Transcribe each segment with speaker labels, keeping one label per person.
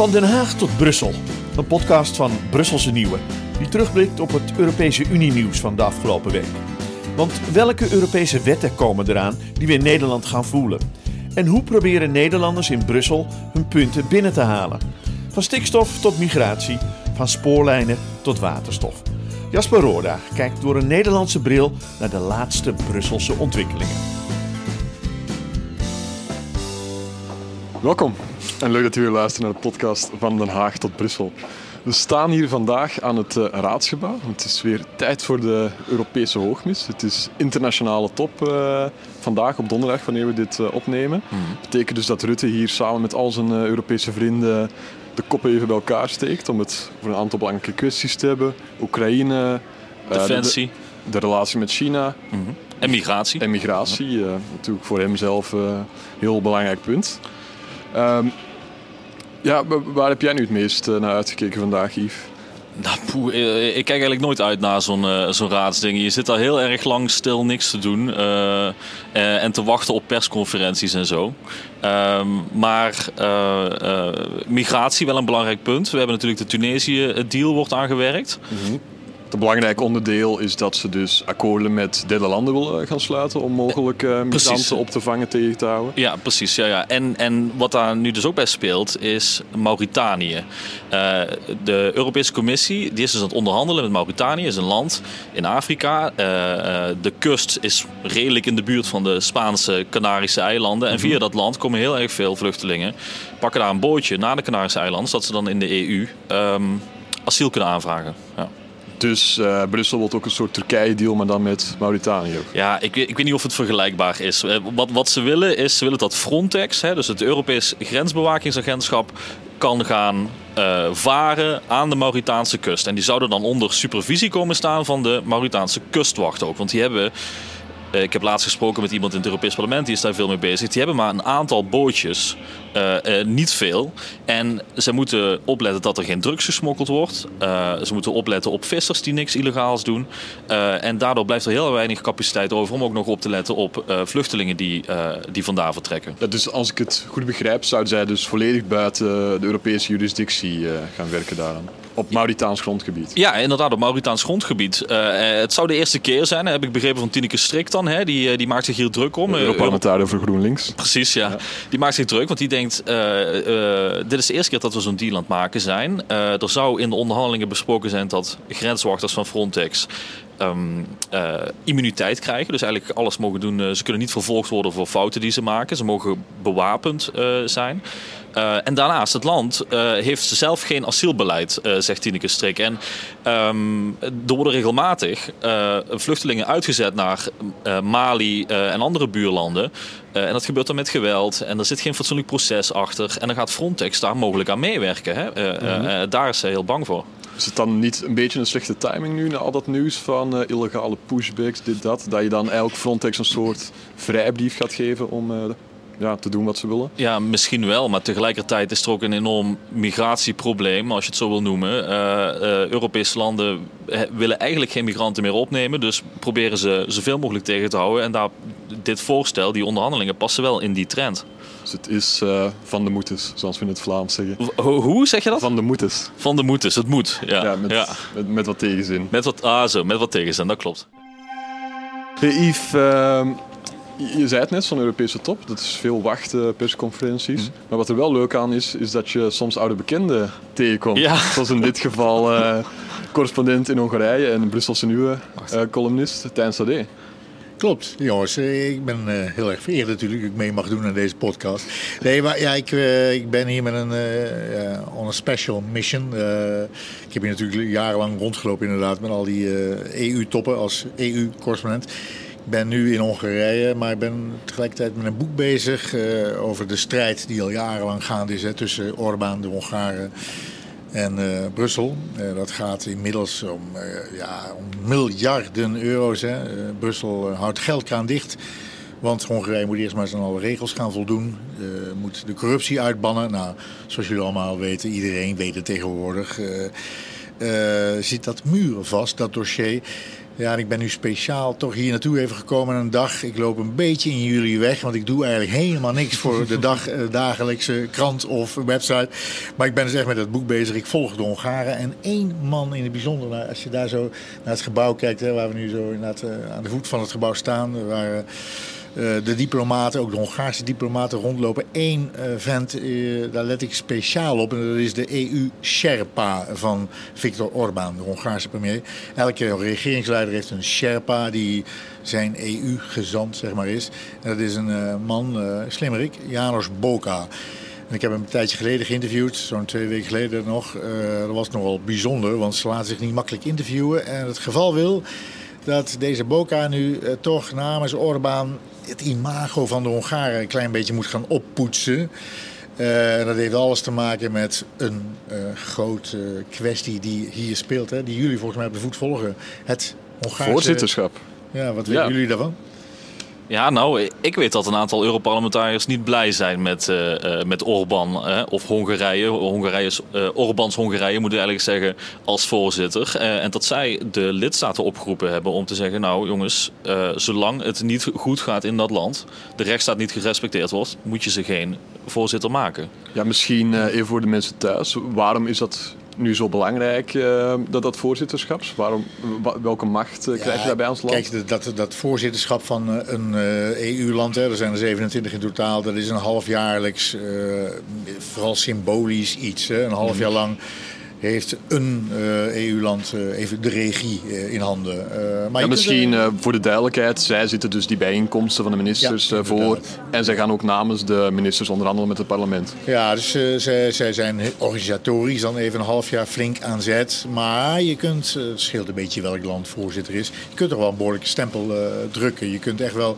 Speaker 1: Van Den Haag tot Brussel. Een podcast van Brusselse Nieuwe. Die terugblikt op het Europese Unie-nieuws van de afgelopen week. Want welke Europese wetten komen eraan die we in Nederland gaan voelen? En hoe proberen Nederlanders in Brussel hun punten binnen te halen? Van stikstof tot migratie, van spoorlijnen tot waterstof. Jasper Roorda kijkt door een Nederlandse bril naar de laatste Brusselse ontwikkelingen.
Speaker 2: Welkom en leuk dat u weer luistert naar de podcast van Den Haag tot Brussel. We staan hier vandaag aan het uh, Raadsgebouw. Het is weer tijd voor de Europese hoogmis. Het is internationale top uh, vandaag op donderdag wanneer we dit uh, opnemen. Dat mm. betekent dus dat Rutte hier samen met al zijn Europese vrienden de koppen even bij elkaar steekt om het voor een aantal belangrijke kwesties te hebben. Oekraïne,
Speaker 3: defensie,
Speaker 2: de, de, relatie met China.
Speaker 3: Mm -hmm. En migratie.
Speaker 2: En migratie, natuurlijk voor hemzelf een heel belangrijk punt. Um, ja, waar heb jij nu het meest naar uitgekeken vandaag, Yves?
Speaker 3: Nou, poeh, ik kijk eigenlijk nooit uit naar zo'n uh, zo'n raadsding. Je zit daar heel erg lang stil niks te doen uh, uh, en te wachten op persconferenties en zo. Ehm, maar migratie wel een belangrijk punt. We hebben natuurlijk de Tunesië-deal wordt aangewerkt.
Speaker 2: Mm -hmm. Het belangrijk onderdeel is dat ze dus akkoorden met derde landen willen gaan sluiten om mogelijk uh, migranten op te vangen tegen te houden.
Speaker 3: Ja, precies. Ja, ja. En, en wat daar nu dus ook bij speelt is Mauritanië. Uh, de Europese Commissie die is dus aan het onderhandelen met Mauritanië, is een land in Afrika. Uh, de kust is redelijk in de buurt van de Spaanse Canarische eilanden. En via dat land komen heel erg veel vluchtelingen. Pakken daar een bootje naar de Canarische eilanden, zodat ze dan in de EU um, asiel kunnen aanvragen. Ja.
Speaker 2: Dus uh, Brussel wordt ook een soort Turkije-deal, maar dan met Mauritanië.
Speaker 3: Ja, ik, ik weet niet of het vergelijkbaar is. Wat, wat ze willen is, ze willen dat Frontex, hè, dus het Europees Grensbewakingsagentschap, kan gaan uh, varen aan de Mauritaanse kust. En die zouden dan onder supervisie komen staan van de Mauritaanse kustwacht ook. Want die hebben ik heb laatst gesproken met iemand in het Europees Parlement, die is daar veel mee bezig. Die hebben maar een aantal bootjes, uh, uh, niet veel. En ze moeten opletten dat er geen drugs gesmokkeld wordt. ze moeten opletten op vissers die niks illegaals doen. en daardoor blijft er heel weinig capaciteit over om ook nog op te letten op vluchtelingen die, die vandaar vertrekken.
Speaker 2: Ja, dus als ik het goed begrijp, zouden zij dus volledig buiten de Europese jurisdictie gaan werken daaraan? Op Mauritaans grondgebied.
Speaker 3: Ja, inderdaad, op Mauritaans grondgebied. Het zou de eerste keer zijn, heb ik begrepen van Tineke Strik dan. Hè? Die, die maakt zich hier druk om.
Speaker 2: Europarlementariër voor GroenLinks.
Speaker 3: Precies, ja. ja. Die maakt zich druk, want die denkt... Uh, dit is de eerste keer dat we zo'n deal aan het maken zijn. er zou in de onderhandelingen besproken zijn dat grenswachters van Frontex... Um, immuniteit krijgen. Dus eigenlijk alles mogen doen. Uh, ze kunnen niet vervolgd worden voor fouten die ze maken. Ze mogen bewapend uh, zijn. En daarnaast, het land heeft zelf geen asielbeleid, zegt Tineke Strik. En um, er worden regelmatig vluchtelingen uitgezet naar Mali en andere buurlanden. En dat gebeurt dan met geweld. En er zit geen fatsoenlijk proces achter. En dan gaat Frontex daar mogelijk aan meewerken. Hè? -hmm. daar is zij heel bang voor.
Speaker 2: Is het dan niet een beetje een slechte timing nu na al dat nieuws van illegale pushbacks, dit, dat? Dat je dan eigenlijk Frontex een soort vrijbrief gaat geven om ja, te doen wat ze willen?
Speaker 3: Ja, misschien wel. Maar tegelijkertijd is er ook een enorm migratieprobleem, als je het zo wil noemen. Uh, uh, Europese landen willen eigenlijk geen migranten meer opnemen. Dus proberen ze zoveel mogelijk tegen te houden. En daar, dit voorstel, die onderhandelingen, passen wel in die trend.
Speaker 2: Dus het is uh, van de moetes, zoals we in het Vlaams zeggen.
Speaker 3: Ho hoe zeg je dat?
Speaker 2: Van de moetes.
Speaker 3: Van de moetes, het moet. Ja,
Speaker 2: ja, met,
Speaker 3: ja.
Speaker 2: Met, met, wat tegenzin.
Speaker 3: Met wat, ah, zo, met wat tegenzin, dat klopt.
Speaker 2: Hey Yves, ehm, je zei het net, zo'n Europese top. Dat is veel wachten, persconferenties. Mm. Maar wat er wel leuk aan is, is dat je soms oude bekenden tegenkomt.
Speaker 3: Ja.
Speaker 2: Zoals in dit geval uh, correspondent in Hongarije en Brusselse nieuwe uh, columnist Tijn Sade.
Speaker 4: Klopt, jongens. Ik ben uh, heel erg vereerd natuurlijk dat ik mee mag doen aan deze podcast. Nee, maar ja, ik, uh, ik ben hier met een on a special mission. ik heb hier natuurlijk jarenlang rondgelopen inderdaad met al die EU-toppen als EU-correspondent. Ik ben nu in Hongarije, maar ik ben tegelijkertijd met een boek bezig over de strijd die al jarenlang gaande is hè, tussen Orbán, de Hongaren, en uh, Brussel. Uh, dat gaat inmiddels om, ja, om miljarden euro's. Hè. Brussel houdt geldkraan dicht. Want Hongarije moet eerst maar aan alle regels gaan voldoen. moet de corruptie uitbannen. Nou, zoals jullie allemaal weten, iedereen weet het tegenwoordig. zit dat muren vast, dat dossier. Ja, en ik ben nu speciaal toch hier naartoe even gekomen een dag. Ik loop een beetje in jullie weg, want ik doe eigenlijk helemaal niks voor de dag, eh, dagelijkse krant of website. Maar ik ben dus echt met het boek bezig. Ik volg de Hongaren. En één man in het bijzonder, nou, als je daar zo naar het gebouw kijkt, hè, waar we nu zo uh, aan de voet van het gebouw staan, waar... Uh, de diplomaten, ook de Hongaarse diplomaten rondlopen. Eén uh, vent, uh, daar let ik speciaal op. En dat is de EU-Sherpa van Viktor Orbán, de Hongaarse premier. Elke regeringsleider heeft een Sherpa die zijn EU-gezant zeg maar, is. En dat is een man, slimmerik, Janos Boka. En ik heb hem een tijdje geleden geïnterviewd, zo'n twee weken geleden nog. dat was nogal bijzonder, want ze laten zich niet makkelijk interviewen. En het geval wil dat deze Boka nu toch namens Orbán het imago van de Hongaren een klein beetje moet gaan oppoetsen. Uh, dat heeft alles te maken met een uh, grote kwestie die hier speelt, hè, die jullie volgens mij op de voet volgen. Het Hongaarse...
Speaker 2: Voorzitterschap.
Speaker 4: Ja, wat weten ja. jullie daarvan?
Speaker 3: Ja, nou, ik weet dat een aantal Europarlementariërs niet blij zijn met, uh, met Orbán of Hongarije. Hongarije Orbáns Hongarije moet ik eigenlijk zeggen als voorzitter. en dat zij de lidstaten opgeroepen hebben om te zeggen, nou jongens, zolang het niet goed gaat in dat land, de rechtsstaat niet gerespecteerd wordt, moet je ze geen voorzitter maken.
Speaker 2: Ja, misschien even voor de mensen thuis. Waarom is dat nu zo belangrijk, uh, dat, dat voorzitterschap? Waarom, welke macht uh, ja, krijg je daarbij als land?
Speaker 4: Kijk, dat, dat voorzitterschap van uh, een EU-land, er zijn er 27 in totaal, dat is een halfjaarlijks, vooral symbolisch iets. Hè, een half jaar lang heeft een EU-land uh, even de regie uh, in handen.
Speaker 2: maar ja, misschien voor de duidelijkheid, zij zitten dus die bijeenkomsten van de ministers ja, voor. En zij gaan ook namens de ministers onder andere met het parlement.
Speaker 4: Ja, dus zij, zij zijn organisatorisch dan even een half jaar flink aan zet. Maar je kunt, het scheelt een beetje welk land voorzitter is, je kunt toch wel een behoorlijke stempel drukken. Je kunt echt wel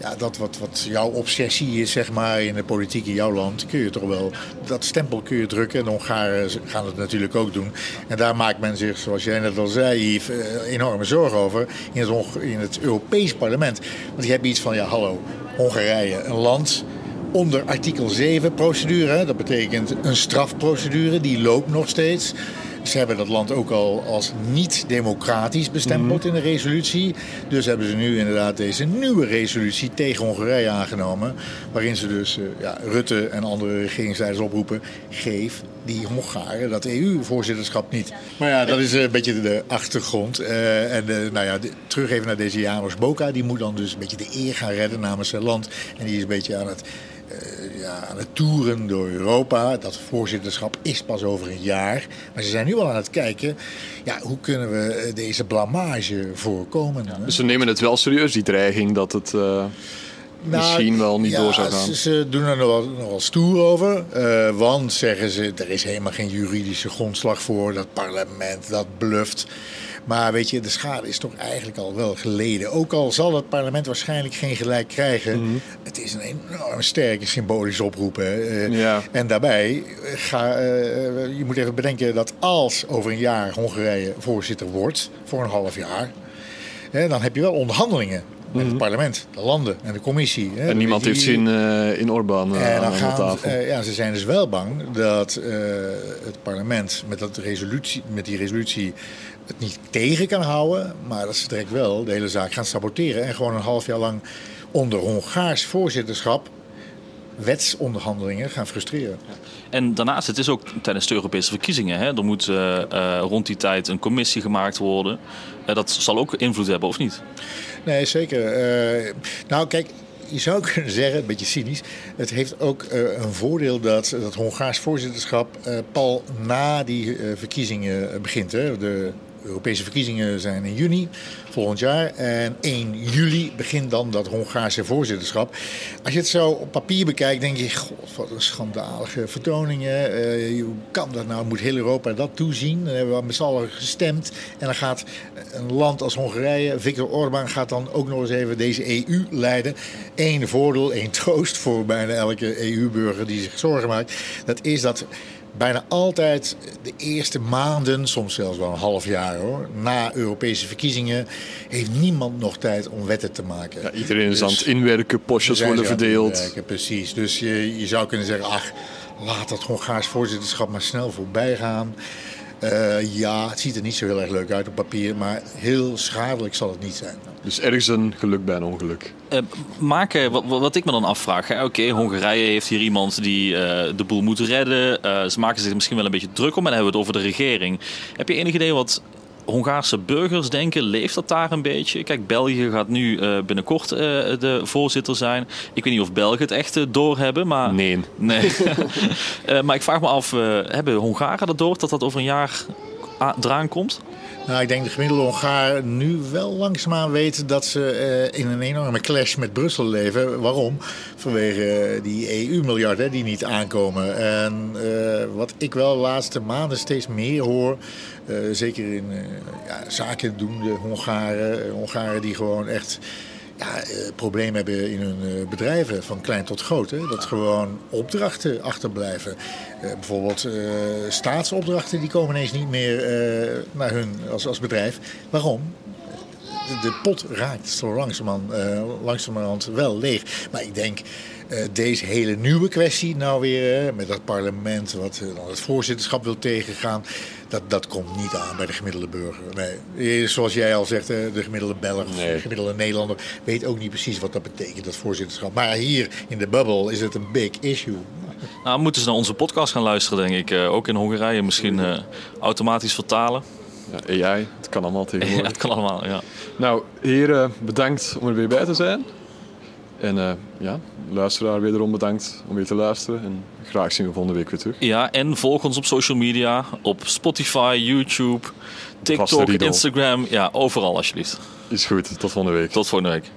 Speaker 4: ja, dat wat, wat jouw obsessie is, zeg maar, in de politiek in jouw land, kun je toch wel, dat stempel kun je drukken. En de Hongaren gaan het natuurlijk ook doen. En daar maakt men zich, zoals jij net al zei, Yves, eh, enorme zorgen over in het, in het Europees parlement. Want je hebt iets van, ja, hallo, Hongarije, een land onder artikel 7 procedure. Dat betekent een strafprocedure, die loopt nog steeds. Ze hebben dat land ook al als niet-democratisch bestempeld in de resolutie. Dus hebben ze nu inderdaad deze nieuwe resolutie tegen Hongarije aangenomen. Waarin ze dus uh, ja, Rutte en andere regeringsleiders oproepen: geef die Hongaren dat EU-voorzitterschap niet. Maar ja, dat is een beetje de achtergrond. Uh, en uh, nou ja, de, terug even naar deze Janos Boka. Die moet dan dus een beetje de eer gaan redden namens zijn land. En die is een beetje aan het uh, ja, aan het toeren door Europa. Dat voorzitterschap is pas over een jaar. Maar ze zijn nu al aan het kijken, ja, hoe kunnen we deze blamage voorkomen? Ja,
Speaker 2: dus ze nemen het wel serieus, die dreiging dat het... Uh... Nou, misschien wel niet
Speaker 4: ja,
Speaker 2: door zou gaan.
Speaker 4: Ze doen er nogal, nogal stoer over. Uh, want, zeggen ze, er is helemaal geen juridische grondslag voor. Dat parlement, dat bluft. Maar weet je, de schade is toch eigenlijk al wel geleden. Ook al zal het parlement waarschijnlijk geen gelijk krijgen. Mm -hmm. Het is een enorm sterke symbolische oproep. Uh, ja. En daarbij, ga, uh, je moet even bedenken dat als over een jaar Hongarije voorzitter wordt, voor een half jaar, dan heb je wel onderhandelingen met het parlement, de landen en de commissie.
Speaker 2: En niemand heeft zin uh, in Orbán uh,
Speaker 4: en dan gaan, tafel. Uh, ja, ze zijn dus wel bang dat het parlement met, dat resolutie, met die resolutie het niet tegen kan houden, maar dat ze direct wel de hele zaak gaan saboteren en gewoon een half jaar lang onder Hongaars voorzitterschap wetsonderhandelingen gaan frustreren.
Speaker 3: En daarnaast, het is ook tijdens de Europese verkiezingen. Hè, er moet uh, uh, rond die tijd een commissie gemaakt worden. Uh, dat zal ook invloed hebben, of niet?
Speaker 4: Nee, zeker. nou, kijk, je zou kunnen zeggen, een beetje cynisch, het heeft ook uh, een voordeel dat dat Hongaars voorzitterschap uh, pal na die uh, verkiezingen begint. Hè. De Europese verkiezingen zijn in juni volgend jaar. En 1 juli begint dan dat Hongaarse voorzitterschap. Als je het zo op papier bekijkt, denk je: God, wat een schandalige vertoningen. Uh, hoe kan dat nou? Moet heel Europa dat toezien? Dan hebben we met z'n allen gestemd. En dan gaat een land als Hongarije, Viktor Orbán, gaat dan ook nog eens even deze EU leiden. Eén voordeel, één troost voor bijna elke EU-burger die zich zorgen maakt. Dat is dat bijna altijd de eerste maanden, soms zelfs wel een half jaar hoor, na Europese verkiezingen, heeft niemand nog tijd om wetten te maken.
Speaker 2: Ja, iedereen is dus, aan het inwerken, postjes worden verdeeld.
Speaker 4: Inwerken, precies. Dus je, je zou kunnen zeggen, ach, laat dat Hongaars voorzitterschap maar snel voorbij gaan. Eh, ja, het ziet er niet zo heel erg leuk uit op papier, maar heel schadelijk zal het niet zijn.
Speaker 2: Dus ergens een geluk bij een ongeluk.
Speaker 3: Uh, maken, wat, wat, ik me dan afvraag. Oké, okay, Hongarije heeft hier iemand die uh, de boel moet redden. Uh, ze maken zich misschien wel een beetje druk om. En dan hebben we het over de regering. Heb je enig idee wat Hongaarse burgers denken? Leeft dat daar een beetje? Kijk, België gaat nu uh, binnenkort uh, de voorzitter zijn. Ik weet niet of Belgen het echt uh, doorhebben, maar...
Speaker 2: Nee.
Speaker 3: nee. maar ik vraag me af, hebben Hongaren dat door dat dat over een jaar eraan komt?
Speaker 4: Nou, ik denk de gemiddelde Hongaar nu wel langzaamaan weet dat ze uh, in een enorme clash met Brussel leven. Waarom? Vanwege die EU-miljarden die niet aankomen. En uh, wat ik wel de laatste maanden steeds meer hoor, zeker in ja, zaken doen de Hongaren, Hongaren die gewoon echt ja, problemen hebben in hun bedrijven, van klein tot groot. Hè? Dat gewoon opdrachten achterblijven. Uh, bijvoorbeeld staatsopdrachten die komen ineens niet meer naar hun als, als bedrijf. Waarom? De pot raakt zo langzamerhand, langzamerhand wel leeg. Maar ik denk deze hele nieuwe kwestie nou weer met dat parlement wat dan het voorzitterschap wil tegengaan. Dat, dat komt niet aan bij de gemiddelde burger. Nee. Zoals jij al zegt, de gemiddelde Belg of
Speaker 2: Nee.
Speaker 4: de gemiddelde Nederlander weet ook niet precies wat dat betekent, dat voorzitterschap. Maar hier in de bubbel is het een big issue.
Speaker 3: Nou, moeten ze naar onze podcast gaan luisteren, denk ik. Uh, ook in Hongarije misschien uh, automatisch vertalen.
Speaker 2: Ja, AI, het kan allemaal tegenwoordig.
Speaker 3: ja, het kan allemaal, ja.
Speaker 2: Nou, heren, bedankt om er weer bij te zijn. En uh, ja, luisteraar wederom bedankt om weer te luisteren. En graag zien we volgende week weer terug.
Speaker 3: Ja, en volg ons op social media. Op Spotify, YouTube, TikTok, Instagram. Ja, overal alsjeblieft.
Speaker 2: Is goed, tot volgende week.
Speaker 3: Tot volgende week.